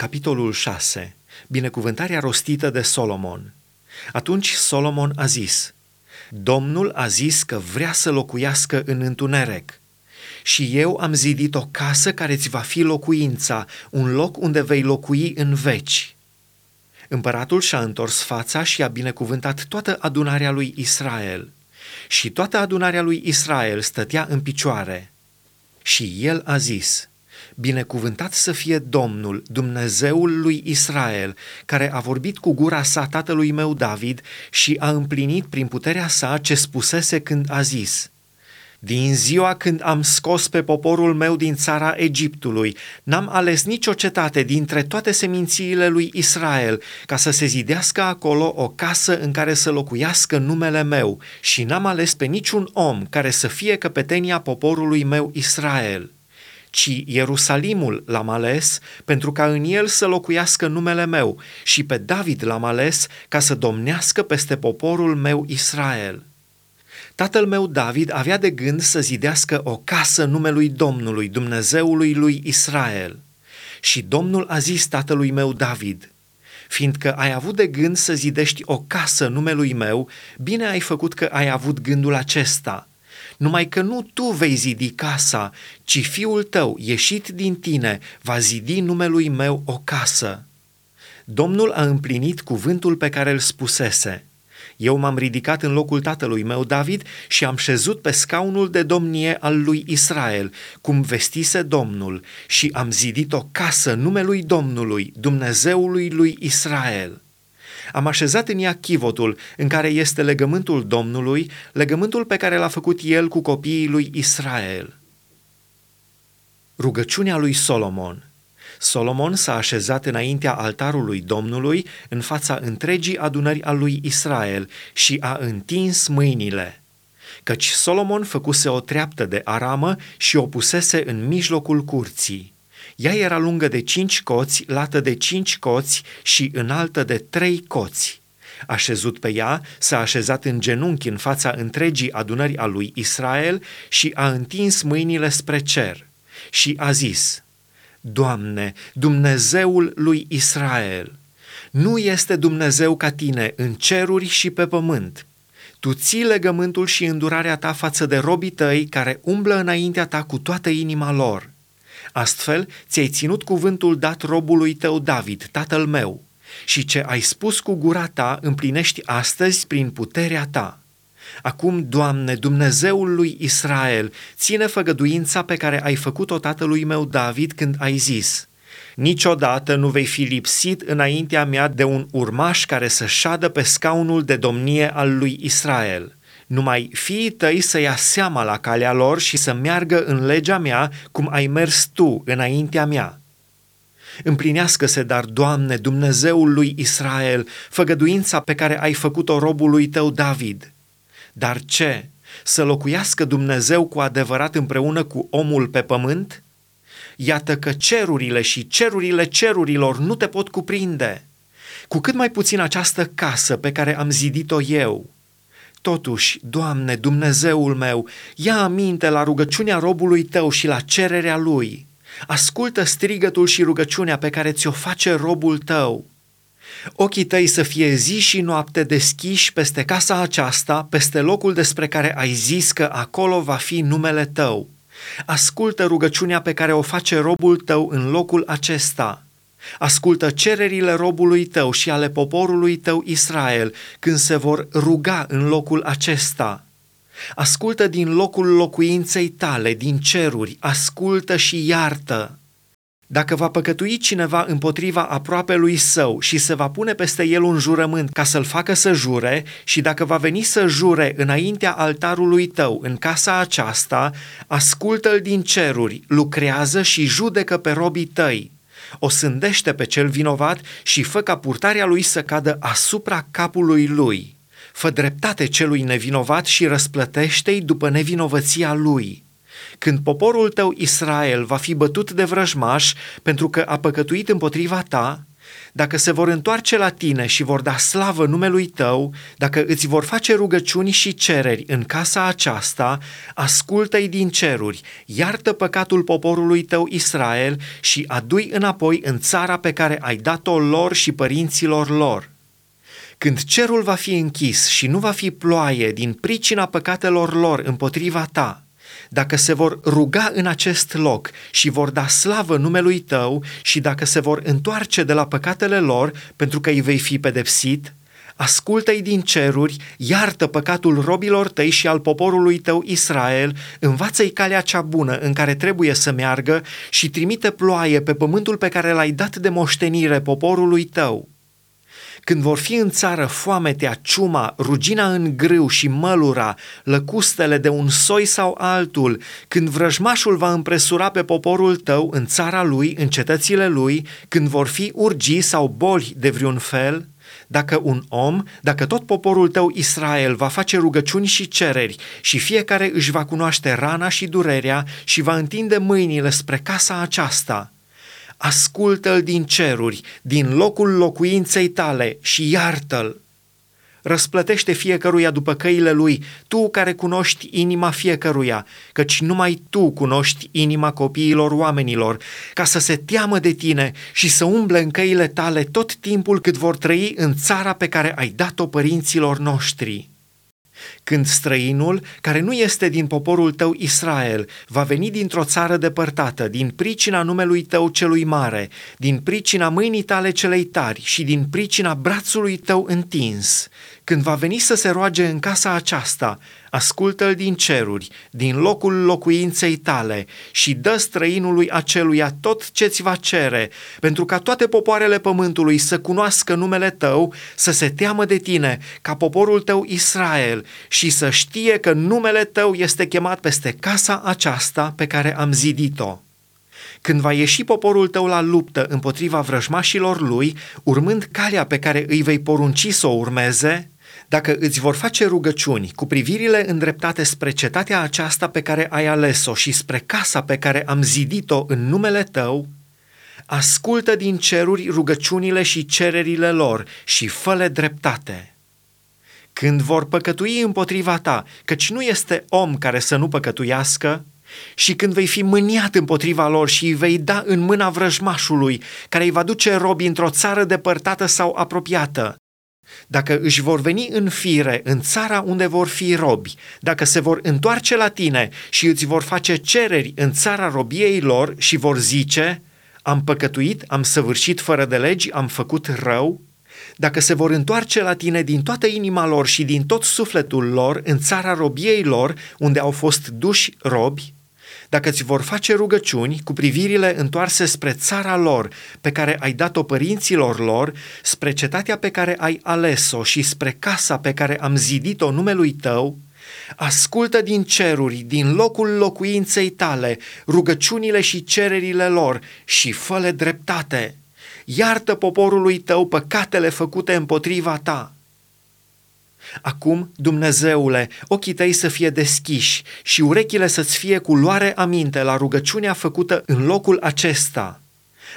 Capitolul 6. Binecuvântarea rostită de Solomon. Atunci Solomon a zis, Domnul a zis că vrea să locuiască în întuneric. Și eu am zidit o casă care ți va fi locuința, un loc unde vei locui în veci. Împăratul și-a întors fața și a binecuvântat toată adunarea lui Israel. Și toată adunarea lui Israel stătea în picioare. Și el a zis, Binecuvântat să fie Domnul, Dumnezeul lui Israel, care a vorbit cu gura sa tatălui meu David și a împlinit prin puterea sa ce spusese când a zis – din ziua când am scos pe poporul meu din țara Egiptului, n-am ales nicio cetate dintre toate semințiile lui Israel ca să se zidească acolo o casă în care să locuiască numele meu și n-am ales pe niciun om care să fie căpetenia poporului meu Israel ci Ierusalimul l-am ales pentru ca în el să locuiască numele meu și pe David l-am ales ca să domnească peste poporul meu Israel. Tatăl meu David avea de gând să zidească o casă numelui Domnului, Dumnezeului lui Israel. Și Domnul a zis tatălui meu David, fiindcă ai avut de gând să zidești o casă numelui meu, bine ai făcut că ai avut gândul acesta – numai că nu tu vei zidi casa, ci fiul tău, ieșit din tine, va zidi numelui meu o casă. Domnul a împlinit cuvântul pe care îl spusese. Eu m-am ridicat în locul tatălui meu David și am șezut pe scaunul de domnie al lui Israel, cum vestise Domnul, și am zidit o casă numelui Domnului, Dumnezeului lui Israel. Am așezat în ea chivotul în care este legământul Domnului, legământul pe care l-a făcut el cu copiii lui Israel. Rugăciunea lui Solomon Solomon s-a așezat înaintea altarului Domnului în fața întregii adunări a lui Israel și a întins mâinile. Căci Solomon făcuse o treaptă de aramă și o pusese în mijlocul curții. Ea era lungă de cinci coți, lată de cinci coți și înaltă de trei coți. Așezut pe ea, s-a așezat în genunchi în fața întregii adunări a lui Israel și a întins mâinile spre cer și a zis, Doamne, Dumnezeul lui Israel, nu este Dumnezeu ca tine în ceruri și pe pământ. Tu ții legământul și îndurarea ta față de robii tăi care umblă înaintea ta cu toată inima lor – Astfel, ți-ai ținut cuvântul dat robului tău David, tatăl meu, și ce ai spus cu gura ta împlinești astăzi prin puterea ta. Acum, Doamne, Dumnezeul lui Israel, ține făgăduința pe care ai făcut-o tatălui meu David când ai zis, Niciodată nu vei fi lipsit înaintea mea de un urmaș care să șadă pe scaunul de domnie al lui Israel numai fiii tăi să ia seama la calea lor și să meargă în legea mea cum ai mers tu înaintea mea. Împlinească-se, dar, Doamne, Dumnezeul lui Israel, făgăduința pe care ai făcut-o robului tău David. Dar ce? Să locuiască Dumnezeu cu adevărat împreună cu omul pe pământ? Iată că cerurile și cerurile cerurilor nu te pot cuprinde. Cu cât mai puțin această casă pe care am zidit-o eu – Totuși, Doamne, Dumnezeul meu, ia aminte la rugăciunea robului tău și la cererea lui. Ascultă strigătul și rugăciunea pe care ți-o face robul tău. Ochii tăi să fie zi și noapte deschiși peste casa aceasta, peste locul despre care ai zis că acolo va fi numele tău. Ascultă rugăciunea pe care o face robul tău în locul acesta – Ascultă cererile robului tău și ale poporului tău Israel când se vor ruga în locul acesta. Ascultă din locul locuinței tale, din ceruri, ascultă și iartă. Dacă va păcătui cineva împotriva aproapelui său și se va pune peste el un jurământ ca să-l facă să jure și dacă va veni să jure înaintea altarului tău în casa aceasta, ascultă-l din ceruri, lucrează și judecă pe robii tăi o sândește pe cel vinovat și fă ca purtarea lui să cadă asupra capului lui. Fă dreptate celui nevinovat și răsplătește-i după nevinovăția lui. Când poporul tău Israel va fi bătut de vrăjmaș pentru că a păcătuit împotriva ta, dacă se vor întoarce la tine și vor da slavă numelui tău, dacă îți vor face rugăciuni și cereri în casa aceasta, ascultă-i din ceruri, iartă păcatul poporului tău Israel și adu-i înapoi în țara pe care ai dat-o lor și părinților lor. Când cerul va fi închis și nu va fi ploaie din pricina păcatelor lor împotriva ta, dacă se vor ruga în acest loc și vor da slavă numelui tău și dacă se vor întoarce de la păcatele lor pentru că îi vei fi pedepsit, ascultă-i din ceruri, iartă păcatul robilor tăi și al poporului tău Israel, învață-i calea cea bună în care trebuie să meargă și trimite ploaie pe pământul pe care l-ai dat de moștenire poporului tău. Când vor fi în țară foametea, ciuma, rugina în grâu și mălura, lăcustele de un soi sau altul, când vrăjmașul va împresura pe poporul tău în țara lui, în cetățile lui, când vor fi urgii sau boli de vreun fel, dacă un om, dacă tot poporul tău Israel va face rugăciuni și cereri și fiecare își va cunoaște rana și durerea și va întinde mâinile spre casa aceasta, ascultă-l din ceruri, din locul locuinței tale și iartă-l. Răsplătește fiecăruia după căile lui, tu care cunoști inima fiecăruia, căci numai tu cunoști inima copiilor oamenilor, ca să se teamă de tine și să umble în căile tale tot timpul cât vor trăi în țara pe care ai dat-o părinților noștri. Când străinul, care nu este din poporul tău Israel, va veni dintr-o țară depărtată, din pricina numelui tău celui mare, din pricina mâinii tale celei tari și din pricina brațului tău întins, când va veni să se roage în casa aceasta, ascultă-l din ceruri, din locul locuinței tale și dă străinului aceluia tot ce ți va cere, pentru ca toate popoarele pământului să cunoască numele tău, să se teamă de tine, ca poporul tău Israel, și să știe că numele tău este chemat peste casa aceasta pe care am zidit-o. Când va ieși poporul tău la luptă împotriva vrăjmașilor lui, urmând calea pe care îi vei porunci să o urmeze, dacă îți vor face rugăciuni cu privirile îndreptate spre cetatea aceasta pe care ai ales-o și spre casa pe care am zidit-o în numele tău, ascultă din ceruri rugăciunile și cererile lor și fă dreptate. Când vor păcătui împotriva ta, căci nu este om care să nu păcătuiască, și când vei fi mâniat împotriva lor și îi vei da în mâna vrăjmașului, care îi va duce robi într-o țară depărtată sau apropiată, dacă își vor veni în fire în țara unde vor fi robi, dacă se vor întoarce la tine și îți vor face cereri în țara robiei lor și vor zice, am păcătuit, am săvârșit fără de legi, am făcut rău, dacă se vor întoarce la tine din toată inima lor și din tot sufletul lor în țara robiei lor, unde au fost duși robi, dacă ți vor face rugăciuni cu privirile întoarse spre țara lor pe care ai dat-o părinților lor, spre cetatea pe care ai ales-o și spre casa pe care am zidit-o numelui tău, ascultă din ceruri, din locul locuinței tale, rugăciunile și cererile lor și fă dreptate. Iartă poporului tău păcatele făcute împotriva ta Acum, Dumnezeule, ochii tăi să fie deschiși și urechile să-ți fie cu luare aminte la rugăciunea făcută în locul acesta.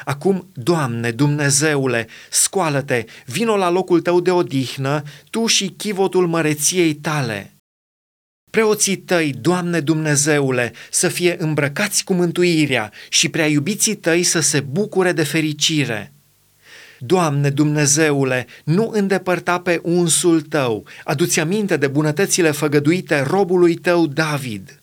Acum, Doamne, Dumnezeule, scoală-te, vino la locul tău de odihnă, tu și chivotul măreției tale. Preoții tăi, Doamne Dumnezeule, să fie îmbrăcați cu mântuirea și prea iubiții tăi să se bucure de fericire. Doamne Dumnezeule, nu îndepărta pe unsul tău, aduți aminte de bunătățile făgăduite robului tău David.